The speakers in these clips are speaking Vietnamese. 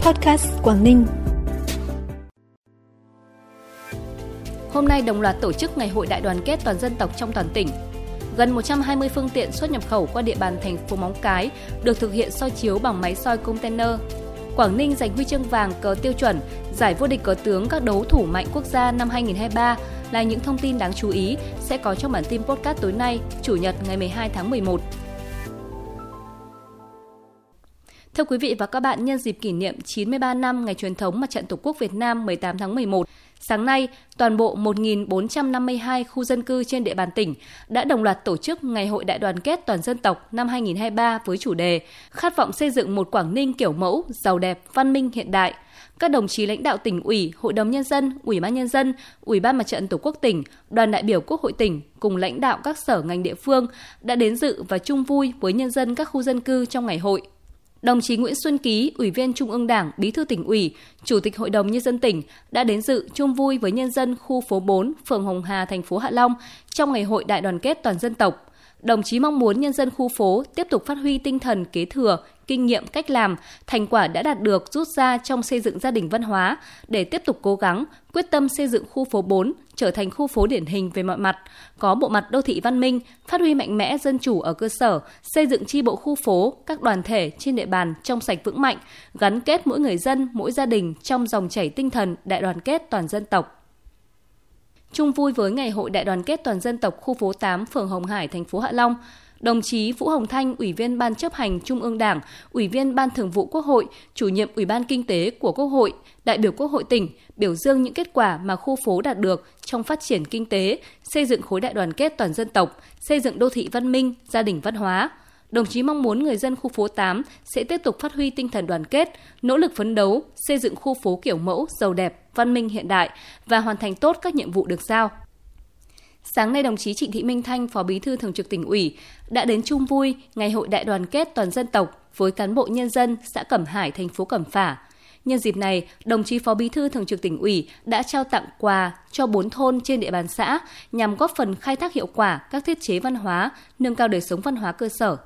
Podcast Quảng Ninh. Hôm nay đồng loạt tổ chức Ngày hội đại đoàn kết toàn dân tộc trong toàn tỉnh. Gần 120 phương tiện xuất nhập khẩu qua địa bàn thành phố Móng Cái được thực hiện soi chiếu bằng máy soi container. Quảng Ninh giành huy chương vàng cờ tiêu chuẩn, giải vô địch cờ tướng các đấu thủ mạnh quốc gia năm 2023 là những thông tin đáng chú ý sẽ có trong bản tin podcast tối nay, Chủ nhật ngày 12 tháng 11. Thưa quý vị và các bạn, nhân dịp kỷ niệm 93 năm ngày truyền thống Mặt trận Tổ quốc Việt Nam 18 tháng 11, sáng nay, toàn bộ 1.452 khu dân cư trên địa bàn tỉnh đã đồng loạt tổ chức Ngày hội đại đoàn kết toàn dân tộc năm 2023 với chủ đề Khát vọng xây dựng một Quảng Ninh kiểu mẫu, giàu đẹp, văn minh hiện đại – các đồng chí lãnh đạo tỉnh ủy, hội đồng nhân dân, ủy ban nhân dân, ủy ban mặt trận tổ quốc tỉnh, đoàn đại biểu quốc hội tỉnh cùng lãnh đạo các sở ngành địa phương đã đến dự và chung vui với nhân dân các khu dân cư trong ngày hội. Đồng chí Nguyễn Xuân Ký, Ủy viên Trung ương Đảng, Bí thư tỉnh ủy, Chủ tịch Hội đồng nhân dân tỉnh đã đến dự chung vui với nhân dân khu phố 4, phường Hồng Hà, thành phố Hạ Long trong ngày hội đại đoàn kết toàn dân tộc. Đồng chí mong muốn nhân dân khu phố tiếp tục phát huy tinh thần kế thừa, kinh nghiệm cách làm, thành quả đã đạt được rút ra trong xây dựng gia đình văn hóa để tiếp tục cố gắng, quyết tâm xây dựng khu phố 4 trở thành khu phố điển hình về mọi mặt, có bộ mặt đô thị văn minh, phát huy mạnh mẽ dân chủ ở cơ sở, xây dựng chi bộ khu phố, các đoàn thể trên địa bàn trong sạch vững mạnh, gắn kết mỗi người dân, mỗi gia đình trong dòng chảy tinh thần đại đoàn kết toàn dân tộc. Chung vui với Ngày hội Đại đoàn kết toàn dân tộc khu phố 8, phường Hồng Hải, thành phố Hạ Long, đồng chí Vũ Hồng Thanh, Ủy viên Ban chấp hành Trung ương Đảng, Ủy viên Ban Thường vụ Quốc hội, chủ nhiệm Ủy ban Kinh tế của Quốc hội, đại biểu Quốc hội tỉnh biểu dương những kết quả mà khu phố đạt được trong phát triển kinh tế, xây dựng khối đại đoàn kết toàn dân tộc, xây dựng đô thị văn minh, gia đình văn hóa, đồng chí mong muốn người dân khu phố 8 sẽ tiếp tục phát huy tinh thần đoàn kết, nỗ lực phấn đấu, xây dựng khu phố kiểu mẫu, giàu đẹp, văn minh hiện đại và hoàn thành tốt các nhiệm vụ được giao. Sáng nay, đồng chí Trịnh Thị Minh Thanh, Phó Bí thư Thường trực tỉnh ủy, đã đến chung vui Ngày hội đại đoàn kết toàn dân tộc với cán bộ nhân dân xã Cẩm Hải, thành phố Cẩm Phả. Nhân dịp này, đồng chí Phó Bí thư Thường trực tỉnh ủy đã trao tặng quà cho bốn thôn trên địa bàn xã nhằm góp phần khai thác hiệu quả các thiết chế văn hóa, nâng cao đời sống văn hóa cơ sở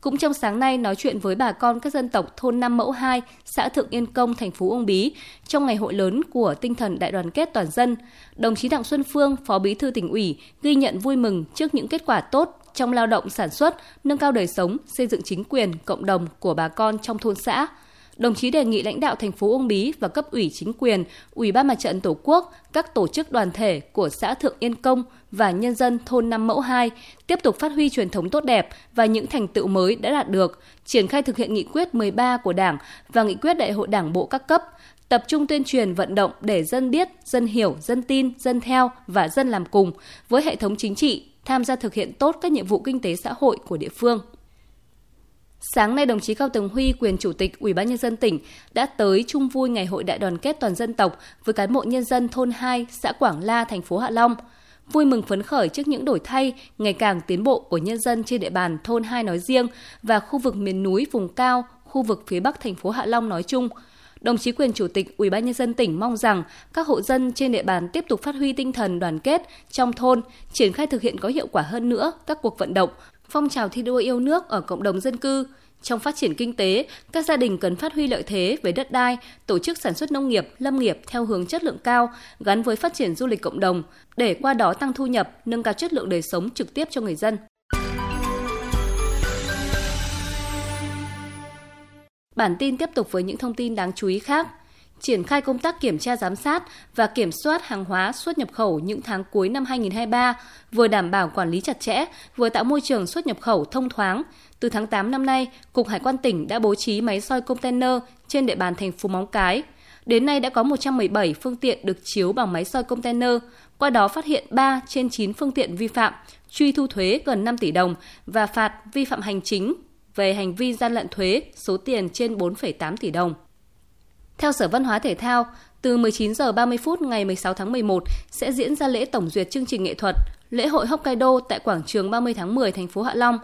cũng trong sáng nay nói chuyện với bà con các dân tộc thôn Nam Mẫu 2, xã Thượng Yên Công, thành phố Uông Bí trong ngày hội lớn của tinh thần đại đoàn kết toàn dân, đồng chí Đặng Xuân Phương, Phó Bí thư tỉnh ủy ghi nhận vui mừng trước những kết quả tốt trong lao động sản xuất, nâng cao đời sống, xây dựng chính quyền, cộng đồng của bà con trong thôn xã đồng chí đề nghị lãnh đạo thành phố Uông Bí và cấp ủy chính quyền, Ủy ban Mặt trận Tổ quốc, các tổ chức đoàn thể của xã Thượng Yên Công và nhân dân thôn Năm Mẫu 2 tiếp tục phát huy truyền thống tốt đẹp và những thành tựu mới đã đạt được, triển khai thực hiện nghị quyết 13 của Đảng và nghị quyết Đại hội Đảng bộ các cấp, tập trung tuyên truyền vận động để dân biết, dân hiểu, dân tin, dân theo và dân làm cùng với hệ thống chính trị tham gia thực hiện tốt các nhiệm vụ kinh tế xã hội của địa phương. Sáng nay, đồng chí Cao Tường Huy, quyền chủ tịch Ủy ban nhân dân tỉnh đã tới chung vui ngày hội đại đoàn kết toàn dân tộc với cán bộ nhân dân thôn 2, xã Quảng La, thành phố Hạ Long. Vui mừng phấn khởi trước những đổi thay ngày càng tiến bộ của nhân dân trên địa bàn thôn 2 nói riêng và khu vực miền núi vùng cao, khu vực phía Bắc thành phố Hạ Long nói chung. Đồng chí quyền chủ tịch Ủy ban nhân dân tỉnh mong rằng các hộ dân trên địa bàn tiếp tục phát huy tinh thần đoàn kết trong thôn, triển khai thực hiện có hiệu quả hơn nữa các cuộc vận động phong trào thi đua yêu nước ở cộng đồng dân cư. Trong phát triển kinh tế, các gia đình cần phát huy lợi thế về đất đai, tổ chức sản xuất nông nghiệp, lâm nghiệp theo hướng chất lượng cao, gắn với phát triển du lịch cộng đồng, để qua đó tăng thu nhập, nâng cao chất lượng đời sống trực tiếp cho người dân. Bản tin tiếp tục với những thông tin đáng chú ý khác triển khai công tác kiểm tra giám sát và kiểm soát hàng hóa xuất nhập khẩu những tháng cuối năm 2023, vừa đảm bảo quản lý chặt chẽ, vừa tạo môi trường xuất nhập khẩu thông thoáng. Từ tháng 8 năm nay, Cục Hải quan tỉnh đã bố trí máy soi container trên địa bàn thành phố Móng Cái. Đến nay đã có 117 phương tiện được chiếu bằng máy soi container, qua đó phát hiện 3 trên 9 phương tiện vi phạm, truy thu thuế gần 5 tỷ đồng và phạt vi phạm hành chính về hành vi gian lận thuế số tiền trên 4,8 tỷ đồng. Theo Sở Văn hóa Thể thao, từ 19 giờ 30 phút ngày 16 tháng 11 sẽ diễn ra lễ tổng duyệt chương trình nghệ thuật lễ hội Hokkaido tại quảng trường 30 tháng 10 thành phố Hạ Long.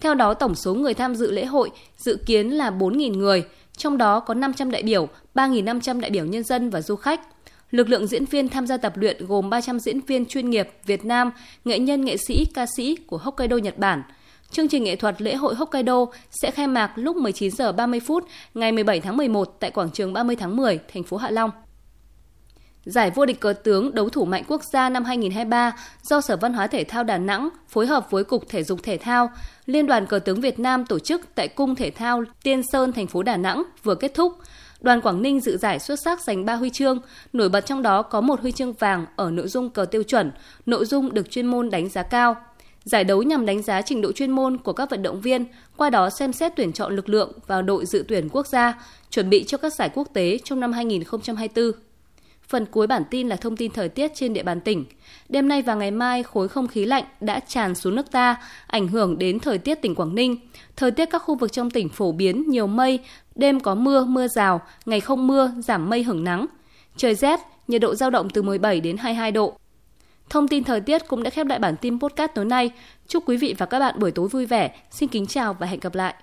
Theo đó, tổng số người tham dự lễ hội dự kiến là 4.000 người, trong đó có 500 đại biểu, 3.500 đại biểu nhân dân và du khách. Lực lượng diễn viên tham gia tập luyện gồm 300 diễn viên chuyên nghiệp Việt Nam, nghệ nhân nghệ sĩ, ca sĩ của Hokkaido Nhật Bản. Chương trình nghệ thuật lễ hội Hokkaido sẽ khai mạc lúc 19 giờ 30 phút ngày 17 tháng 11 tại quảng trường 30 tháng 10, thành phố Hạ Long. Giải vô địch cờ tướng đấu thủ mạnh quốc gia năm 2023 do Sở Văn hóa Thể thao Đà Nẵng phối hợp với Cục Thể dục Thể thao, Liên đoàn Cờ tướng Việt Nam tổ chức tại Cung Thể thao Tiên Sơn, thành phố Đà Nẵng vừa kết thúc. Đoàn Quảng Ninh dự giải xuất sắc giành 3 huy chương, nổi bật trong đó có một huy chương vàng ở nội dung cờ tiêu chuẩn, nội dung được chuyên môn đánh giá cao. Giải đấu nhằm đánh giá trình độ chuyên môn của các vận động viên, qua đó xem xét tuyển chọn lực lượng vào đội dự tuyển quốc gia, chuẩn bị cho các giải quốc tế trong năm 2024. Phần cuối bản tin là thông tin thời tiết trên địa bàn tỉnh. Đêm nay và ngày mai, khối không khí lạnh đã tràn xuống nước ta, ảnh hưởng đến thời tiết tỉnh Quảng Ninh. Thời tiết các khu vực trong tỉnh phổ biến nhiều mây, đêm có mưa, mưa rào, ngày không mưa, giảm mây hưởng nắng. Trời rét, nhiệt độ giao động từ 17 đến 22 độ. Thông tin thời tiết cũng đã khép lại bản tin podcast tối nay. Chúc quý vị và các bạn buổi tối vui vẻ. Xin kính chào và hẹn gặp lại.